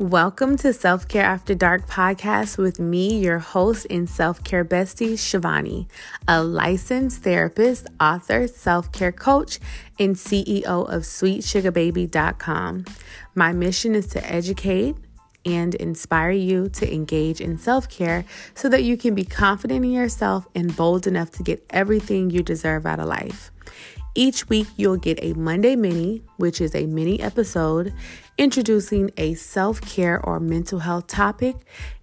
Welcome to Self Care After Dark podcast with me, your host and self care bestie, Shivani, a licensed therapist, author, self care coach, and CEO of SweetSugarBaby.com. My mission is to educate and inspire you to engage in self care so that you can be confident in yourself and bold enough to get everything you deserve out of life. Each week, you'll get a Monday mini, which is a mini episode introducing a self care or mental health topic,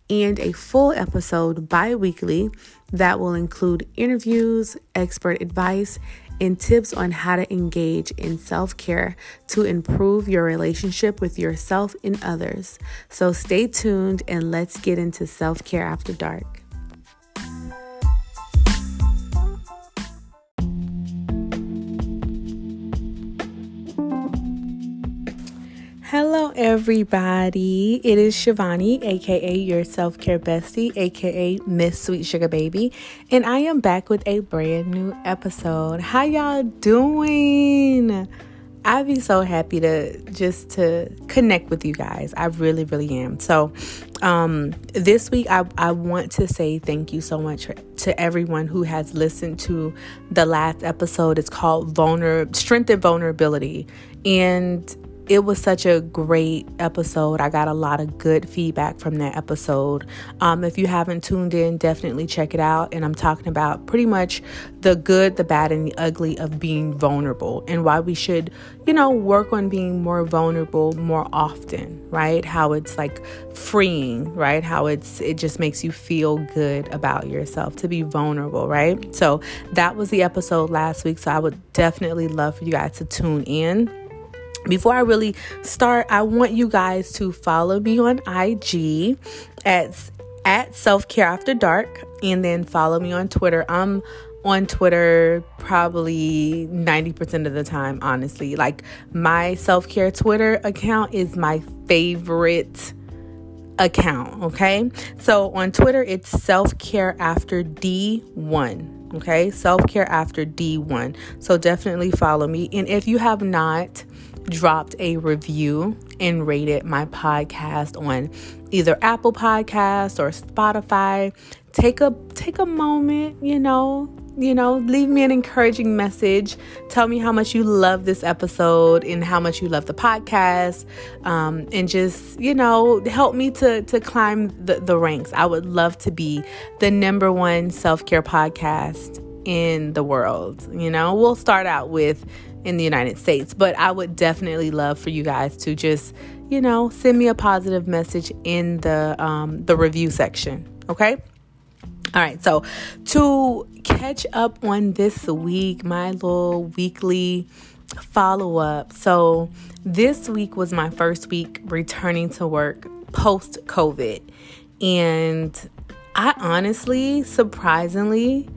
and a full episode bi weekly that will include interviews, expert advice, and tips on how to engage in self care to improve your relationship with yourself and others. So stay tuned and let's get into self care after dark. Hello, everybody. It is Shivani, aka your self care bestie, aka Miss Sweet Sugar Baby, and I am back with a brand new episode. How y'all doing? I'd be so happy to just to connect with you guys. I really, really am. So, um, this week I, I want to say thank you so much to everyone who has listened to the last episode. It's called Vulner Strength and Vulnerability. And it was such a great episode. I got a lot of good feedback from that episode. Um, if you haven't tuned in, definitely check it out. And I'm talking about pretty much the good, the bad, and the ugly of being vulnerable and why we should, you know, work on being more vulnerable more often, right? How it's like freeing, right? How it's it just makes you feel good about yourself to be vulnerable, right? So that was the episode last week. So I would definitely love for you guys to tune in before I really start, I want you guys to follow me on IG at at self care after dark, and then follow me on Twitter. I'm on Twitter probably 90% of the time, honestly. Like my self care Twitter account is my favorite account, okay? So on Twitter, it's self care after D1, okay? Self care after D1. So definitely follow me. And if you have not, dropped a review and rated my podcast on either Apple Podcast or Spotify, take a take a moment, you know, you know, leave me an encouraging message. Tell me how much you love this episode and how much you love the podcast, um, and just you know help me to to climb the, the ranks. I would love to be the number one self care podcast in the world. You know, we'll start out with in the United States. But I would definitely love for you guys to just, you know, send me a positive message in the um, the review section. Okay. All right. So to catch up on this week, my little weekly follow up. So this week was my first week returning to work post COVID. And I honestly, surprisingly,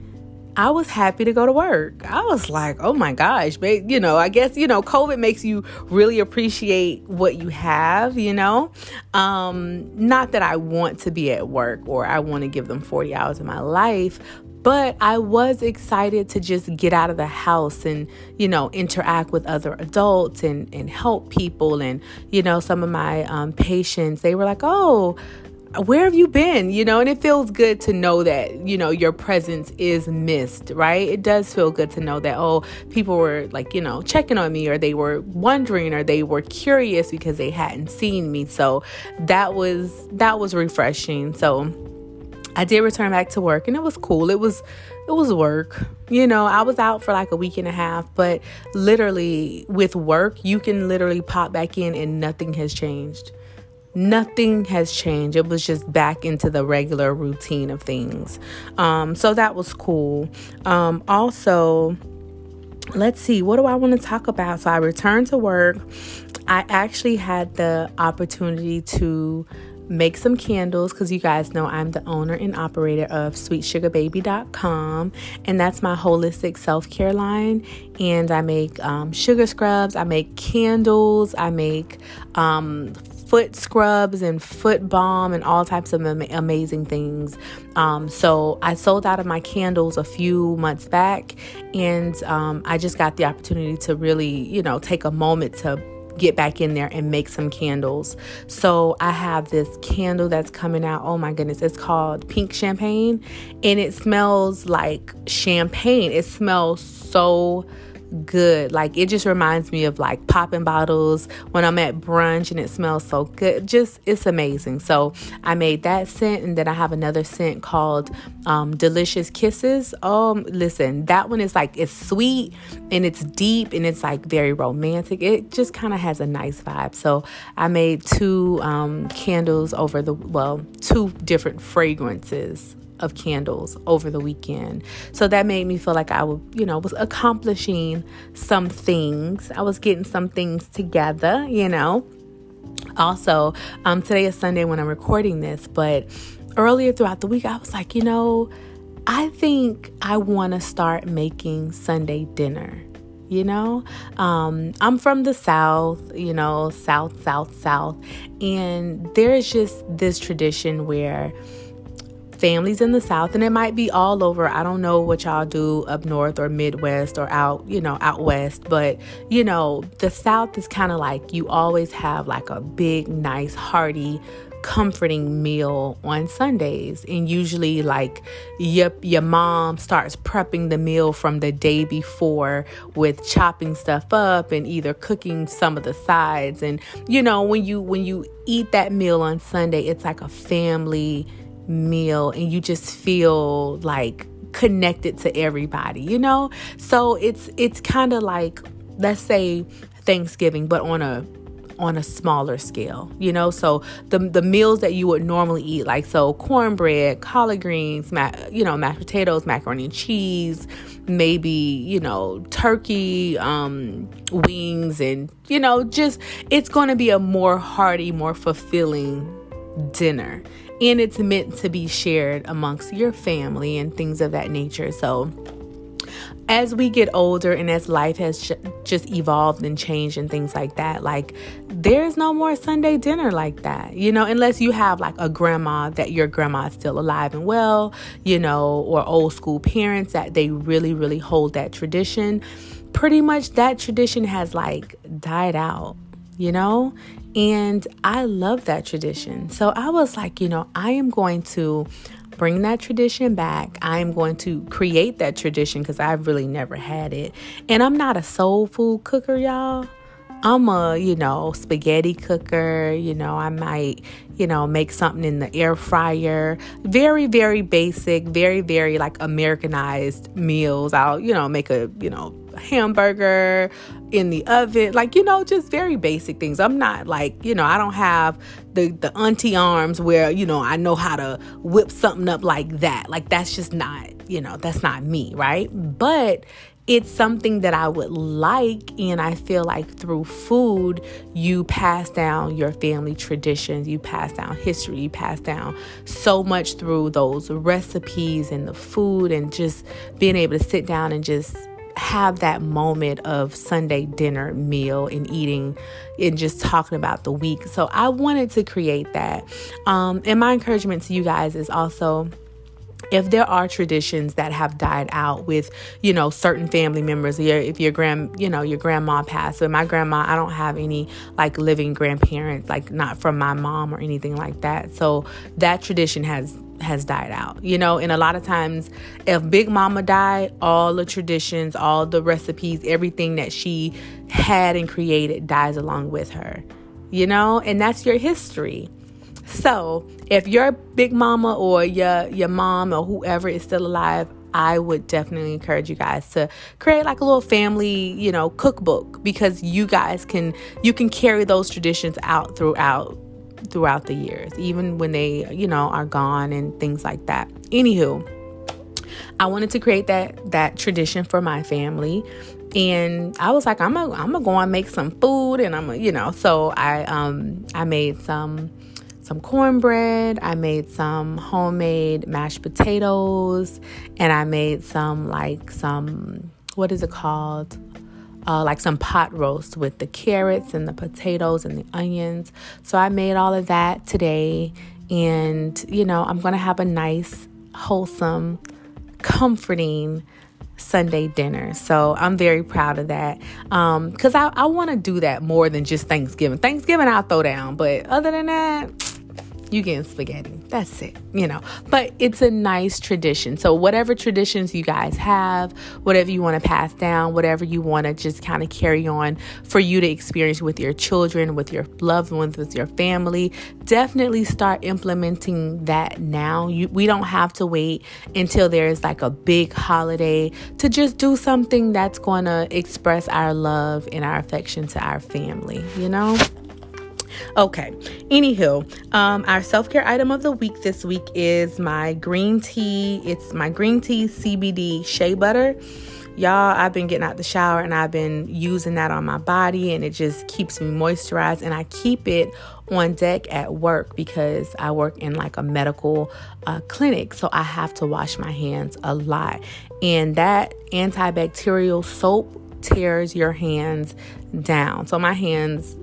I was happy to go to work. I was like, oh my gosh, but you know, I guess, you know, COVID makes you really appreciate what you have, you know? Um, not that I want to be at work or I want to give them 40 hours of my life, but I was excited to just get out of the house and, you know, interact with other adults and, and help people. And, you know, some of my um, patients, they were like, oh, where have you been? You know, and it feels good to know that, you know, your presence is missed, right? It does feel good to know that, oh, people were like, you know, checking on me or they were wondering or they were curious because they hadn't seen me. So that was that was refreshing. So I did return back to work and it was cool. It was it was work. You know, I was out for like a week and a half, but literally with work, you can literally pop back in and nothing has changed nothing has changed. It was just back into the regular routine of things. Um, so that was cool. Um, also, let's see, what do I want to talk about? So I returned to work. I actually had the opportunity to make some candles because you guys know I'm the owner and operator of sweetsugarbaby.com and that's my holistic self-care line and I make um, sugar scrubs I make candles I make um, foot scrubs and foot balm and all types of am- amazing things. Um, so I sold out of my candles a few months back, and um, I just got the opportunity to really, you know, take a moment to get back in there and make some candles. So I have this candle that's coming out. Oh my goodness, it's called Pink Champagne and it smells like champagne. It smells so good. Like it just reminds me of like popping bottles when I'm at brunch and it smells so good. Just it's amazing. So I made that scent and then I have another scent called um, Delicious Kisses. Um, listen, that one is like it's sweet and it's deep and it's like very romantic. It just kind of has a nice vibe. So I made two um, candles over the well, two different fragrances of candles over the weekend. So that made me feel like I would, you know, was accomplishing some things. I was getting some things together, you know. Also, um, today is Sunday when I'm recording this, but earlier throughout the week, I was like, you know, I think I want to start making Sunday dinner. You know, um, I'm from the South, you know, South, South, South. And there's just this tradition where families in the South, and it might be all over. I don't know what y'all do up north or Midwest or out, you know, out west, but you know, the South is kind of like you always have like a big, nice, hearty, comforting meal on Sundays. And usually, like, your, your mom starts prepping the meal from the day before with chopping stuff up and either cooking some of the sides. And, you know, when you, when you eat that meal on Sunday, it's like a family meal and you just feel like connected to everybody, you know? So it's it's kind of like let's say Thanksgiving but on a on a smaller scale, you know. So the the meals that you would normally eat, like so cornbread, collard greens, ma- you know, mashed potatoes, macaroni and cheese, maybe you know turkey, um, wings, and you know, just it's going to be a more hearty, more fulfilling dinner and it's meant to be shared amongst your family and things of that nature. So, as we get older and as life has just evolved and changed and things like that, like there's no more Sunday dinner like that, you know, unless you have like a grandma that your grandma's still alive and well, you know, or old school parents that they really, really hold that tradition. Pretty much that tradition has like died out, you know? And I love that tradition. So I was like, you know, I am going to bring that tradition back. I am going to create that tradition because I've really never had it. And I'm not a soul food cooker, y'all. I'm a, you know, spaghetti cooker. You know, I might, you know, make something in the air fryer. Very, very basic, very, very like Americanized meals. I'll, you know, make a, you know, hamburger in the oven like you know just very basic things i'm not like you know i don't have the the auntie arms where you know i know how to whip something up like that like that's just not you know that's not me right but it's something that I would like. And I feel like through food, you pass down your family traditions, you pass down history, you pass down so much through those recipes and the food, and just being able to sit down and just have that moment of Sunday dinner meal and eating and just talking about the week. So I wanted to create that. Um, and my encouragement to you guys is also if there are traditions that have died out with you know certain family members if your grand you know your grandma passed but my grandma i don't have any like living grandparents like not from my mom or anything like that so that tradition has has died out. You know and a lot of times if big mama died all the traditions all the recipes everything that she had and created dies along with her you know and that's your history. So, if your big mama or your your mom or whoever is still alive, I would definitely encourage you guys to create like a little family, you know, cookbook because you guys can you can carry those traditions out throughout throughout the years, even when they, you know, are gone and things like that. Anywho, I wanted to create that that tradition for my family and I was like I'm gonna I'm gonna go and make some food and I'm gonna, you know, so I um I made some some cornbread, I made some homemade mashed potatoes, and I made some like some what is it called? Uh, like some pot roast with the carrots and the potatoes and the onions. So I made all of that today, and you know, I'm gonna have a nice, wholesome, comforting Sunday dinner. So I'm very proud of that because um, I, I want to do that more than just Thanksgiving. Thanksgiving, I'll throw down, but other than that, you getting spaghetti. That's it, you know. But it's a nice tradition. So whatever traditions you guys have, whatever you want to pass down, whatever you want to just kind of carry on for you to experience with your children, with your loved ones, with your family, definitely start implementing that now. You, we don't have to wait until there's like a big holiday to just do something that's going to express our love and our affection to our family, you know? Okay. Anywho, um, our self care item of the week this week is my green tea. It's my green tea CBD shea butter. Y'all, I've been getting out the shower and I've been using that on my body, and it just keeps me moisturized. And I keep it on deck at work because I work in like a medical uh, clinic, so I have to wash my hands a lot. And that antibacterial soap tears your hands down. So my hands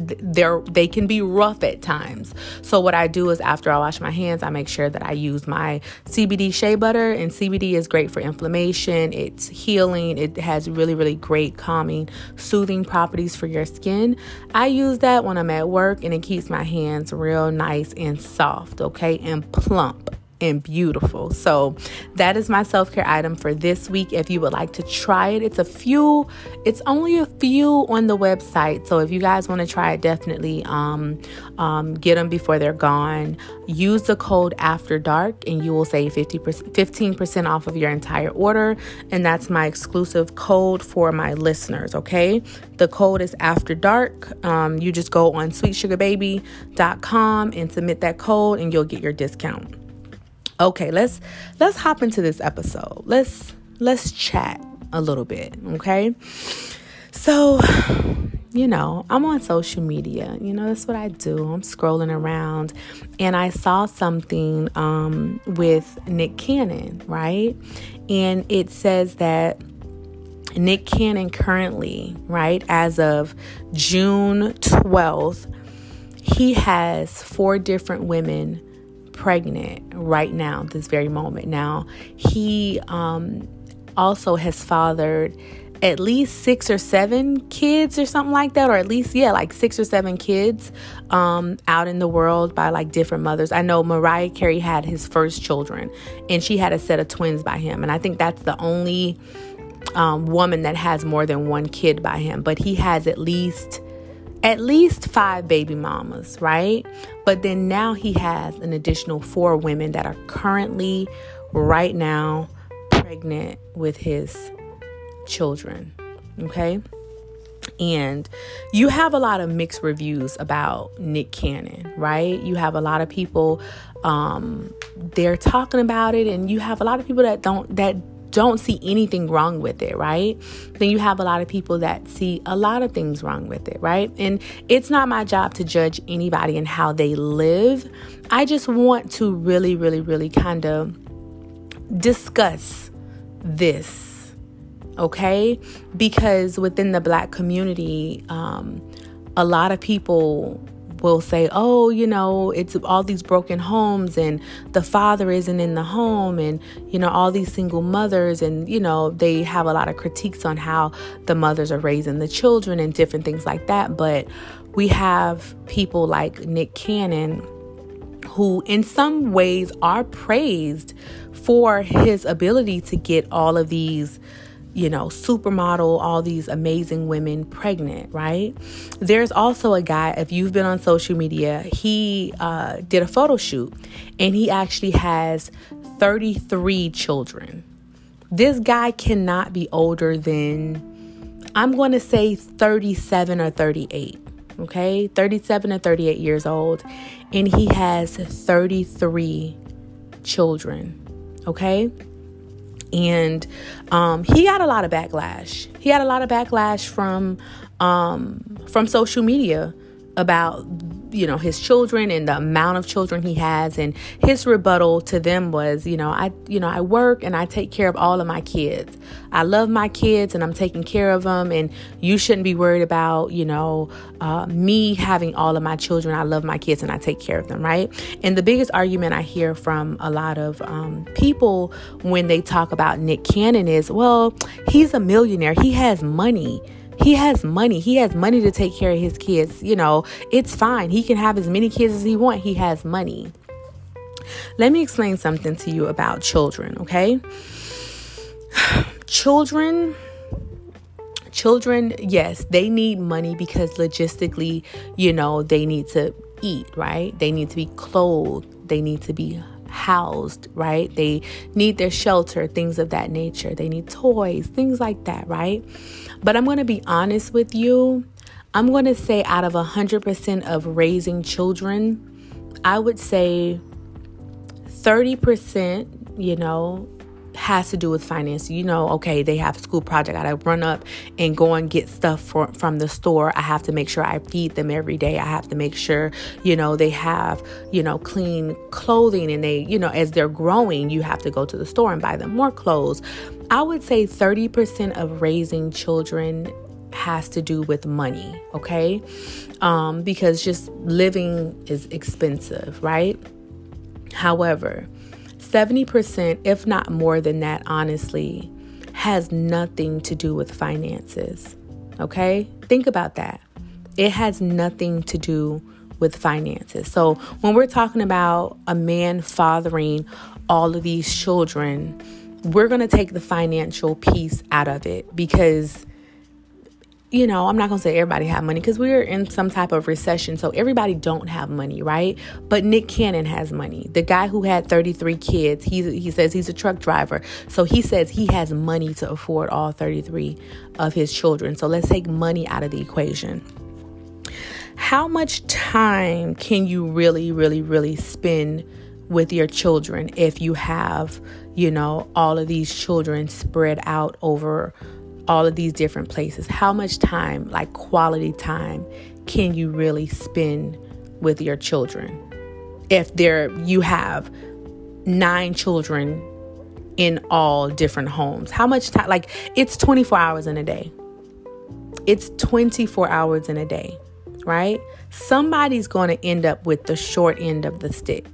they're they can be rough at times. So what I do is after I wash my hands, I make sure that I use my CBD shea butter and CBD is great for inflammation, it's healing, it has really really great calming, soothing properties for your skin. I use that when I'm at work and it keeps my hands real nice and soft, okay? And plump and beautiful. So that is my self-care item for this week. If you would like to try it, it's a few, it's only a few on the website. So if you guys want to try it, definitely um, um, get them before they're gone. Use the code after dark and you will save 50%, 15% off of your entire order. And that's my exclusive code for my listeners. Okay. The code is after dark. Um, you just go on sweetsugarbaby.com and submit that code and you'll get your discount. Okay, let's let's hop into this episode. Let's let's chat a little bit, okay? So, you know, I'm on social media. You know, that's what I do. I'm scrolling around and I saw something um, with Nick Cannon, right? And it says that Nick Cannon currently, right, as of June 12th, he has four different women pregnant right now, this very moment. Now, he um, also has fathered at least six or seven kids or something like that, or at least, yeah, like six or seven kids um, out in the world by like different mothers. I know Mariah Carey had his first children and she had a set of twins by him. And I think that's the only um, woman that has more than one kid by him, but he has at least at least five baby mamas, right? But then now he has an additional four women that are currently, right now, pregnant with his children, okay? And you have a lot of mixed reviews about Nick Cannon, right? You have a lot of people um they're talking about it and you have a lot of people that don't that don't see anything wrong with it, right? Then you have a lot of people that see a lot of things wrong with it, right? And it's not my job to judge anybody and how they live. I just want to really, really, really kind of discuss this, okay? Because within the black community, um, a lot of people will say, oh, you know, it's all these broken homes and the father isn't in the home and, you know, all these single mothers. And, you know, they have a lot of critiques on how the mothers are raising the children and different things like that. But we have people like Nick Cannon who, in some ways, are praised for his ability to get all of these you know, supermodel, all these amazing women pregnant, right? There's also a guy, if you've been on social media, he uh, did a photo shoot and he actually has 33 children. This guy cannot be older than, I'm going to say 37 or 38, okay? 37 or 38 years old. And he has 33 children, okay? And um, he got a lot of backlash. He had a lot of backlash from um, from social media about you know his children and the amount of children he has. And his rebuttal to them was you know i you know i work and i take care of all of my kids. I love my kids and i'm taking care of them. And you shouldn't be worried about you know uh, me having all of my children. I love my kids and i take care of them right? And the biggest argument i hear from a lot of um, people when they talk about nick cannon is well he's a millionaire. He has money he has money. He has money to take care of his kids. You know, it's fine. He can have as many kids as he want. He has money. Let me explain something to you about children, okay? children children, yes, they need money because logistically, you know, they need to eat, right? They need to be clothed, they need to be housed, right? They need their shelter, things of that nature. They need toys, things like that, right? But I'm going to be honest with you. I'm going to say out of 100% of raising children, I would say 30%, you know, has to do with finance. You know, okay, they have a school project. I gotta run up and go and get stuff for, from the store. I have to make sure I feed them every day. I have to make sure, you know, they have, you know, clean clothing and they, you know, as they're growing, you have to go to the store and buy them more clothes. I would say 30% of raising children has to do with money, okay? Um, because just living is expensive, right? However, 70%, if not more than that, honestly, has nothing to do with finances. Okay? Think about that. It has nothing to do with finances. So, when we're talking about a man fathering all of these children, we're going to take the financial piece out of it because you know, I'm not going to say everybody have money because we're in some type of recession. So everybody don't have money, right? But Nick Cannon has money. The guy who had 33 kids, he, he says he's a truck driver. So he says he has money to afford all 33 of his children. So let's take money out of the equation. How much time can you really, really, really spend with your children if you have, you know, all of these children spread out over all of these different places. How much time, like quality time, can you really spend with your children? If there you have nine children in all different homes. How much time like it's 24 hours in a day. It's 24 hours in a day, right? Somebody's going to end up with the short end of the stick.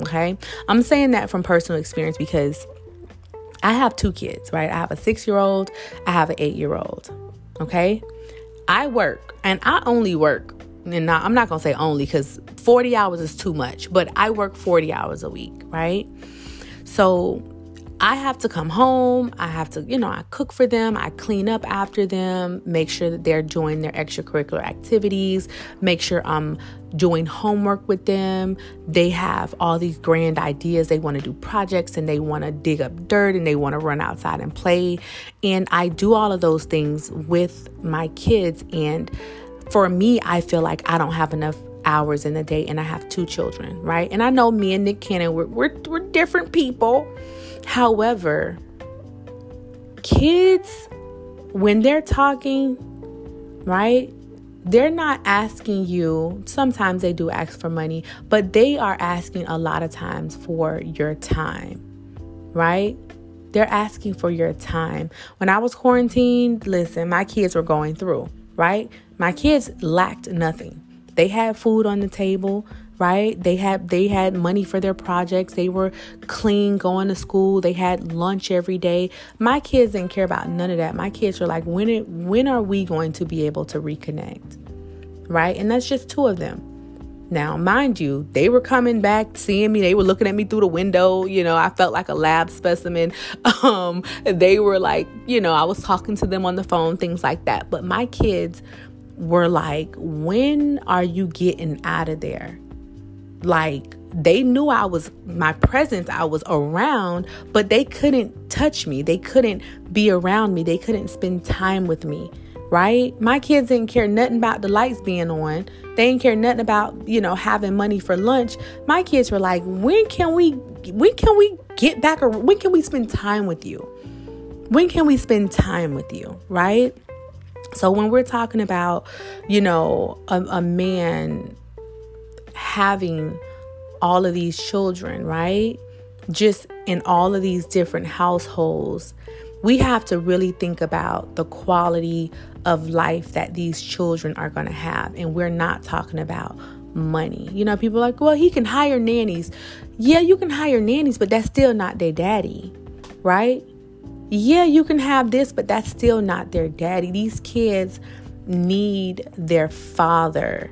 Okay? I'm saying that from personal experience because I have two kids, right? I have a six year old, I have an eight year old. Okay. I work and I only work, and not, I'm not going to say only because 40 hours is too much, but I work 40 hours a week, right? So I have to come home. I have to, you know, I cook for them. I clean up after them, make sure that they're doing their extracurricular activities, make sure I'm doing homework with them. They have all these grand ideas. They want to do projects and they want to dig up dirt and they want to run outside and play. And I do all of those things with my kids. And for me, I feel like I don't have enough hours in the day and I have two children, right? And I know me and Nick Cannon, we're, we're, we're different people. However, kids, when they're talking, right, they're not asking you, sometimes they do ask for money, but they are asking a lot of times for your time, right? They're asking for your time. When I was quarantined, listen, my kids were going through, right? My kids lacked nothing. They had food on the table right they had they had money for their projects they were clean going to school they had lunch every day my kids didn't care about none of that my kids were like when it when are we going to be able to reconnect right and that's just two of them now, mind you, they were coming back, seeing me. They were looking at me through the window. You know, I felt like a lab specimen. Um, they were like, you know, I was talking to them on the phone, things like that. But my kids were like, when are you getting out of there? Like they knew I was my presence, I was around, but they couldn't touch me. They couldn't be around me. They couldn't spend time with me, right? My kids didn't care nothing about the lights being on. They didn't care nothing about, you know, having money for lunch. My kids were like, "When can we when can we get back or when can we spend time with you? When can we spend time with you?" Right? So when we're talking about, you know, a, a man having all of these children, right? Just in all of these different households, we have to really think about the quality of life that these children are going to have. And we're not talking about money. You know, people like, well, he can hire nannies. Yeah, you can hire nannies, but that's still not their daddy, right? Yeah, you can have this, but that's still not their daddy. These kids need their father,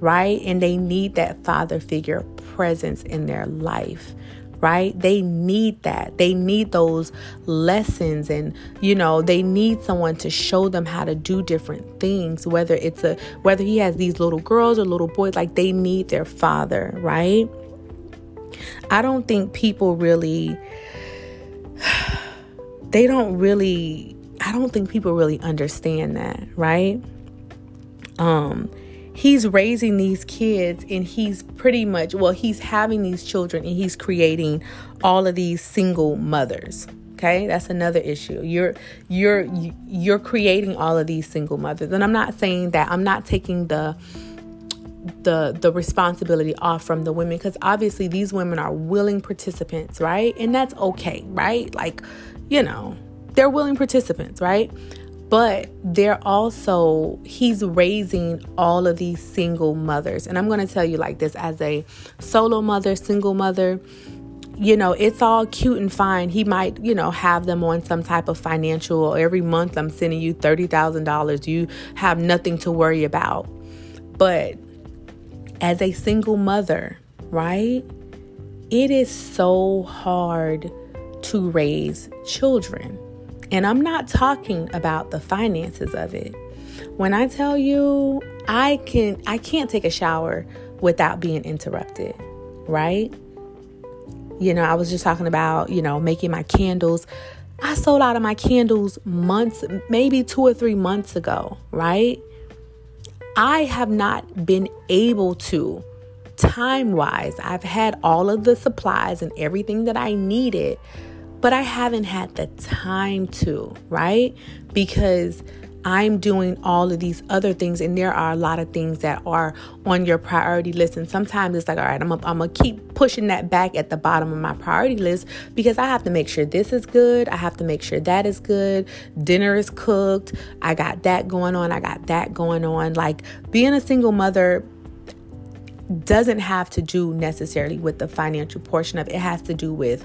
right? And they need that father figure presence in their life right? They need that. They need those lessons and you know, they need someone to show them how to do different things, whether it's a whether he has these little girls or little boys, like they need their father, right? I don't think people really they don't really I don't think people really understand that, right? Um he's raising these kids and he's pretty much well he's having these children and he's creating all of these single mothers. Okay? That's another issue. You're you're you're creating all of these single mothers. And i'm not saying that i'm not taking the the the responsibility off from the women because obviously these women are willing participants right? And that's okay right? Like you know they're willing participants right but they're also he's raising all of these single mothers. And i'm going to tell you like this as a solo mother single mother you know it's all cute and fine. He might you know have them on some type of financial every month i'm sending you $30000 you have nothing to worry about. But as a single mother right it is so hard to raise children and I'm not talking about the finances of it. When I tell you I can I can't take a shower without being interrupted, right? You know, I was just talking about, you know, making my candles. I sold out of my candles months, maybe 2 or 3 months ago, right? I have not been able to time wise. I've had all of the supplies and everything that I needed but I haven't had the time to, right? Because I'm doing all of these other things, and there are a lot of things that are on your priority list. And sometimes it's like, all right, I'm gonna I'm keep pushing that back at the bottom of my priority list because I have to make sure this is good. I have to make sure that is good. Dinner is cooked. I got that going on. I got that going on. Like being a single mother doesn't have to do necessarily with the financial portion of it, it has to do with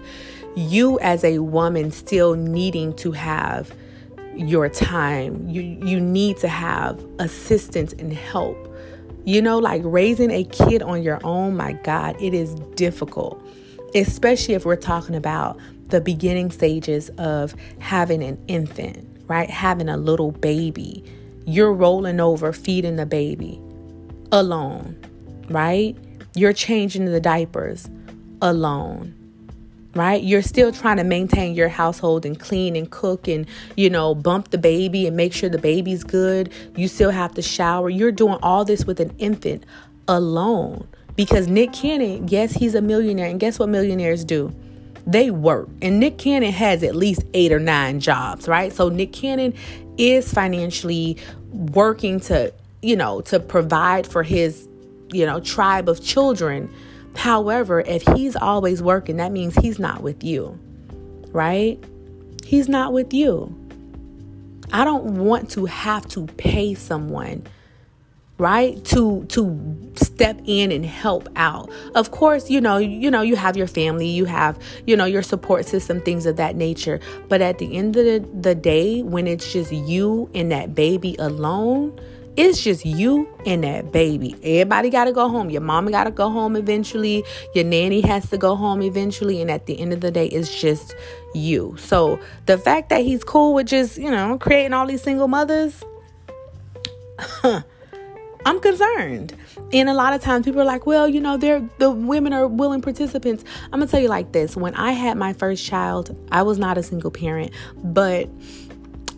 you as a woman still needing to have your time. You you need to have assistance and help. You know, like raising a kid on your own, my God, it is difficult. Especially if we're talking about the beginning stages of having an infant, right? Having a little baby. You're rolling over feeding the baby alone, right? You're changing the diapers alone right? You're still trying to maintain your household and clean and cook and, you know, bump the baby and make sure the baby's good. You still have to shower. You're doing all this with an infant alone because Nick Cannon, yes, he's a millionaire. And guess what millionaires do? They work. And Nick Cannon has at least eight or nine jobs, right? So Nick Cannon is financially working to, you know, to provide for his, you know, tribe of children However, if he's always working, that means he's not with you, right? He's not with you. I don't want to have to pay someone right to to step in and help out of course you know you know you have your family you have you know your support system things of that nature but at the end of the, the day when it's just you and that baby alone it's just you and that baby. Everybody got to go home. Your mama got to go home eventually. Your nanny has to go home eventually. And at the end of the day, it's just you. So the fact that he's cool with just, you know, creating all these single mothers, I'm concerned. And a lot of times people are like, well, you know, they're the women are willing participants. I'm gonna tell you like this. When I had my first child, I was not a single parent, but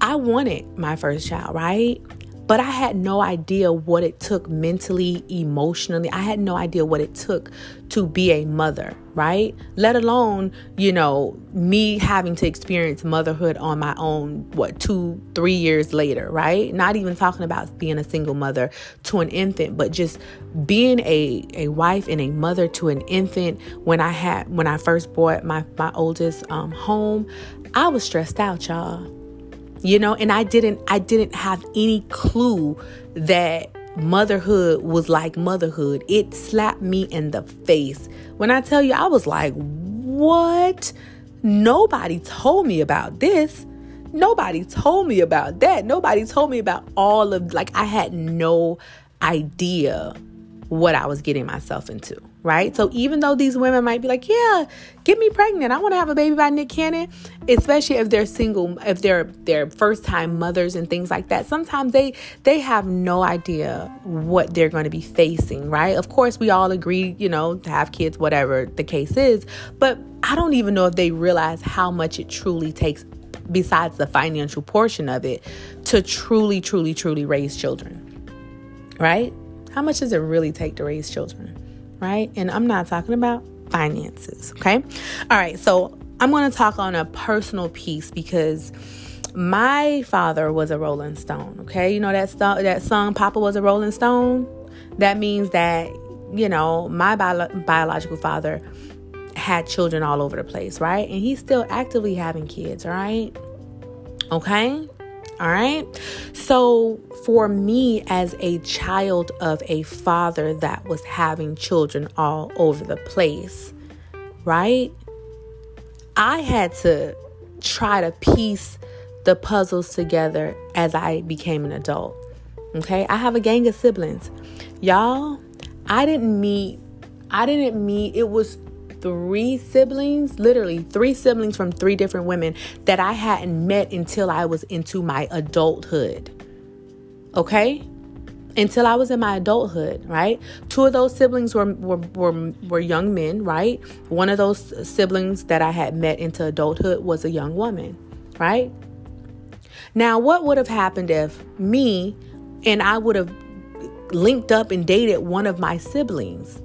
I wanted my first child, right? But I had no idea what it took mentally, emotionally. I had no idea what it took to be a mother, right? Let alone, you know, me having to experience motherhood on my own, what, two, three years later, right? Not even talking about being a single mother to an infant, but just being a, a wife and a mother to an infant when I had, when I first brought my, my oldest um, home, I was stressed out, y'all you know and i didn't i didn't have any clue that motherhood was like motherhood. It slapped me in the face. When i tell you i was like what? Nobody told me about this. Nobody told me about that. Nobody told me about all of like i had no idea what i was getting myself into right? So even though these women might be like, "Yeah, get me pregnant. I want to have a baby by Nick Cannon," especially if they're single, if they're they're first time mothers and things like that. Sometimes they they have no idea what they're going to be facing, right? Of course, we all agree, you know, to have kids, whatever the case is, but I don't even know if they realize how much it truly takes besides the financial portion of it to truly truly truly raise children. Right? How much does it really take to raise children? Right? And I'm not talking about finances, okay? All right, so I'm going to talk on a personal piece because my father was a Rolling Stone, okay? You know that st- that song Papa was a Rolling Stone? That means that, you know, my bio- biological father had children all over the place, right? And he's still actively having kids, right? Okay? All right. So, for me, as a child of a father that was having children all over the place, right? I had to try to piece the puzzles together as I became an adult. Okay. I have a gang of siblings. Y'all, I didn't meet, I didn't meet, it was three siblings, literally three siblings from three different women that I hadn't met until I was into my adulthood. Okay? Until I was in my adulthood, right? Two of those siblings were, were, were, were young men, right? One of those siblings that I had met into adulthood was a young woman, right? Now, what would have happened if me and I would have linked up and dated one of my siblings?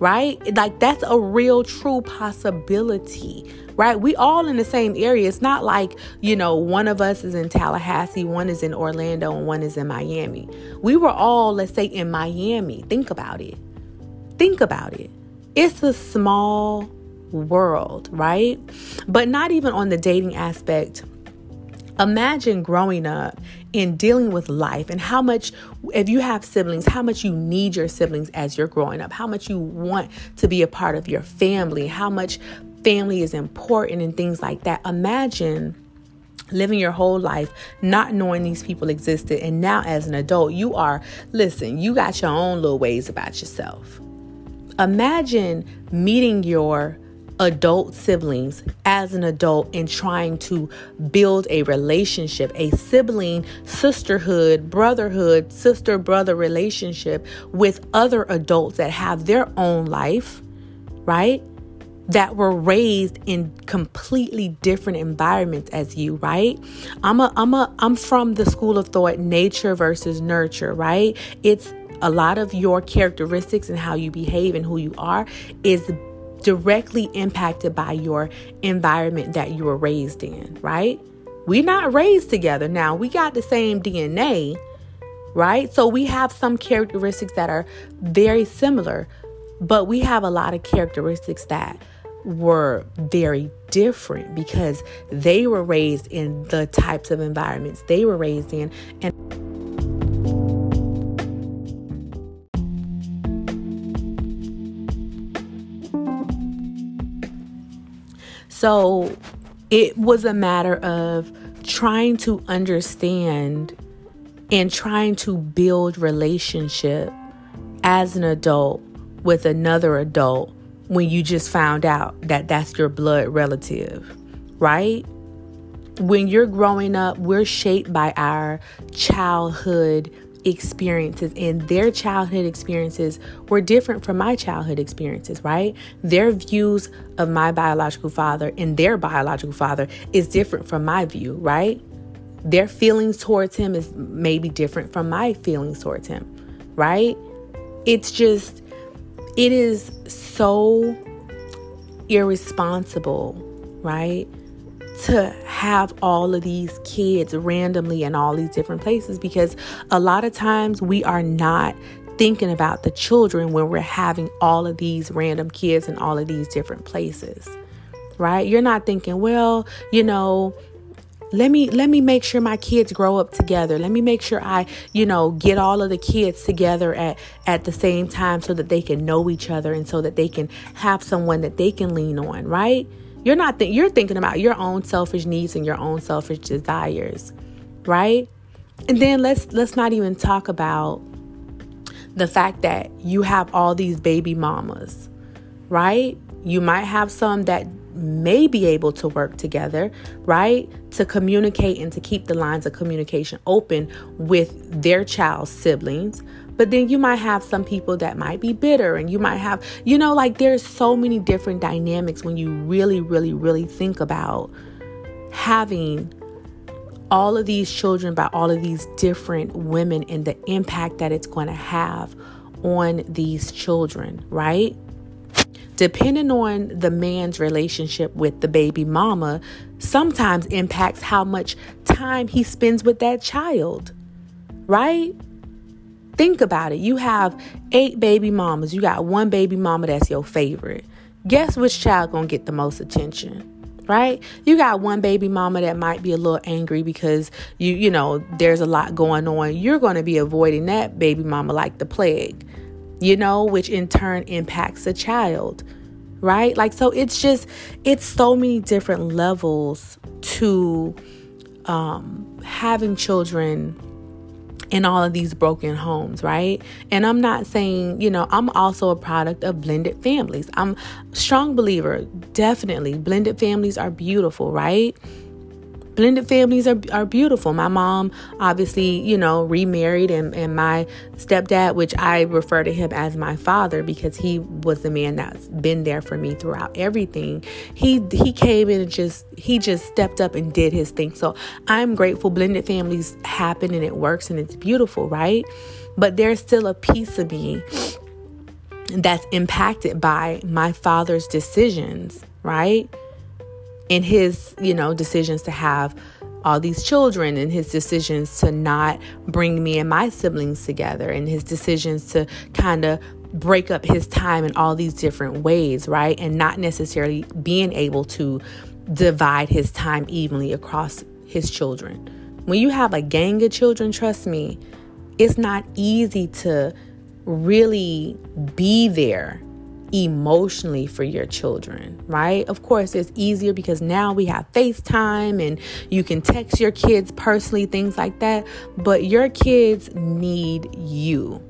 Right? Like that's a real true possibility, right? We all in the same area. It's not like, you know, one of us is in Tallahassee, one is in Orlando, and one is in Miami. We were all, let's say, in Miami. Think about it. Think about it. It's a small world, right? But not even on the dating aspect Imagine growing up and dealing with life and how much, if you have siblings, how much you need your siblings as you're growing up, how much you want to be a part of your family, how much family is important and things like that. Imagine living your whole life not knowing these people existed and now as an adult you are listen you got your own little ways about yourself imagine meeting your adult siblings as an adult and trying to build a relationship, a sibling sisterhood, brotherhood, sister brother relationship with other adults that have their own life, right? That were raised in completely different environments as you, right? I'm a I'm a I'm from the school of thought nature versus nurture, right? It's a lot of your characteristics and how you behave and who you are is directly impacted by your environment that you were raised in, right? We're not raised together. Now, we got the same DNA, right? So we have some characteristics that are very similar, but we have a lot of characteristics that were very different because they were raised in the types of environments they were raised in and So it was a matter of trying to understand and trying to build relationship as an adult with another adult when you just found out that that's your blood relative, right? When you're growing up, we're shaped by our childhood experiences and their childhood experiences were different from my childhood experiences, right? Their views of my biological father and their biological father is different from my view, right? their feelings towards him is maybe different from my feelings towards him, right? It's just, it is so irresponsible, right? To have all of these kids randomly in all these different places because a lot of times we are not thinking about the children when we're having all of these random kids in all of these different places right? You're not thinking well you know let me let me make sure my kids grow up together. Let me make sure i you know get all of the kids together at at the same time so that they can know each other and so that they can have someone that they can lean on right you're not th- you're thinking about your own selfish needs and your own selfish desires right and then let's let's not even talk about the fact that you have all these baby mamas, right? You might have some that may be able to work together, right? To communicate and to keep the lines of communication open with their child's siblings. But then you might have some people that might be bitter, and you might have, you know, like there's so many different dynamics when you really, really, really think about having all of these children by all of these different women and the impact that it's going to have on these children, right? Depending on the man's relationship with the baby mama, sometimes impacts how much time he spends with that child, right? Think about it. You have eight baby mamas. You got one baby mama that's your favorite. Guess which child gonna get the most attention? right? You got one baby mama that might be a little angry because you you know there's a lot going on. You're to be avoiding that baby mama like the plague. You know, which in turn impacts the child. Right? Like so it's just it's so many different levels to um having children in all of these broken homes, right? And I'm not saying, you know, I'm also a product of blended families. I'm strong believer, definitely. Blended families are beautiful, right? Blended families are, are beautiful. My mom obviously, you know, remarried and, and my stepdad, which I refer to him as my father because he was the man that's been there for me throughout everything. He he came in and just he just stepped up and did his thing. So I'm grateful blended families happen and it works and it's beautiful, right? But there's still a piece of me that's impacted by my father's decisions, right? In his, you know, decisions to have all these children and his decisions to not bring me and my siblings together and his decisions to kind of break up his time in all these different ways, right? And not necessarily being able to divide his time evenly across his children. When you have a gang of children, trust me, it's not easy to really be there emotionally for your children, right? Of course, it's easier because now we have FaceTime and you can text your kids personally, things like that. But your kids need you.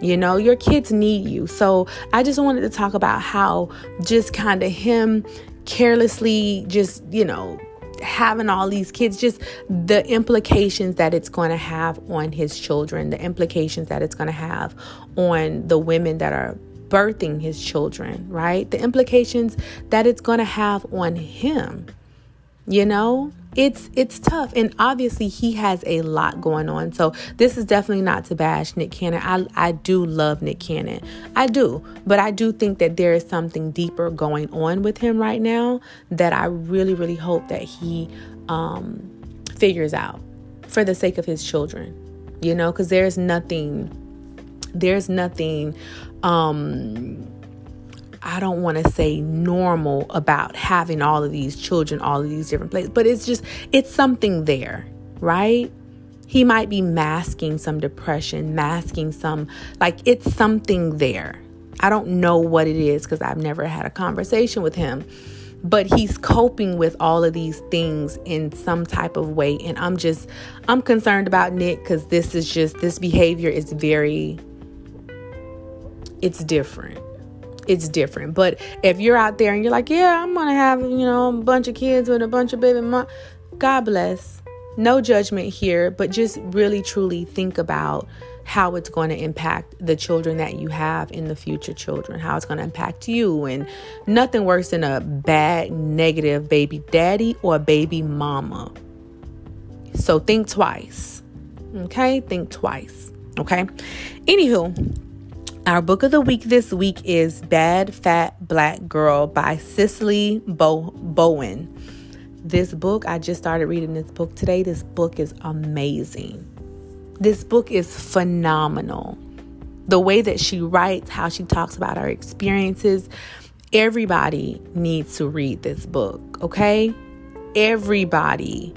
You know, your kids need you. So I just wanted to talk about how just kind of him carelessly just, you know, having all these kids, just the implications that it's going to have on his children, the implications that it's going to have on the women that are birthing his children, right? The implications that it's going to have on him. You know, it's it's tough and obviously he has a lot going on. So this is definitely not to bash Nick Cannon. I I do love Nick Cannon. I do, but I do think that there is something deeper going on with him right now that I really really hope that he um figures out for the sake of his children. You know, cuz there's nothing there's nothing um I don't want to say normal about having all of these children, all of these different places, but it's just, it's something there, right? He might be masking some depression, masking some, like it's something there. I don't know what it is because I've never had a conversation with him, but he's coping with all of these things in some type of way. And I'm just, I'm concerned about Nick because this is just, this behavior is very it's different. It's different. But if you're out there and you're like, yeah, I'm to have, you know, a bunch of kids with a bunch of baby mom, God bless. No judgment here, but just really truly think about how it's going to impact the children that you have in the future children, how it's going to impact you. And nothing worse than a bad, negative baby daddy or baby mama. So think twice. Okay? Think twice. Okay? Anywho, our book of the week this week is Bad Fat Black Girl by Sesali Bo- Bowen. This book, I just started reading this book today. This book is amazing. This book is phenomenal. The way that she writes, how she talks about her experiences, everybody needs to read this book, okay? Everybody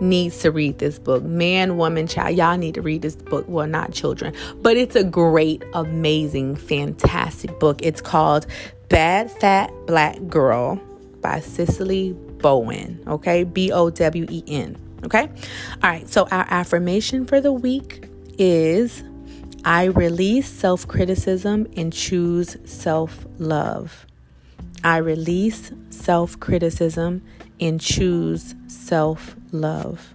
needs to read this book. Man, woman, child, y'all need to read this book. Well, not children, but it's a great, amazing, fantastic book. It's called Bad Fat Black Girl by Sesali Bowen. Okay, B O W E N. Okay, all right. So, our affirmation for the week is I release self criticism and choose self love. I release self criticism and choose self love.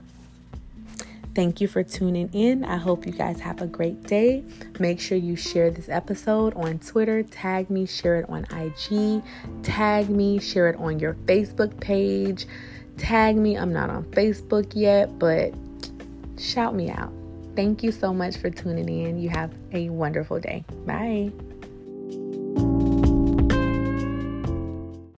Thank you for tuning in. I hope you guys have a great day. Make sure you share this episode on Twitter, tag me, share it on IG, tag me, share it on your Facebook page. Tag me. I'm not on Facebook yet, but shout me out. Thank you so much for tuning in. You have a wonderful day. Bye.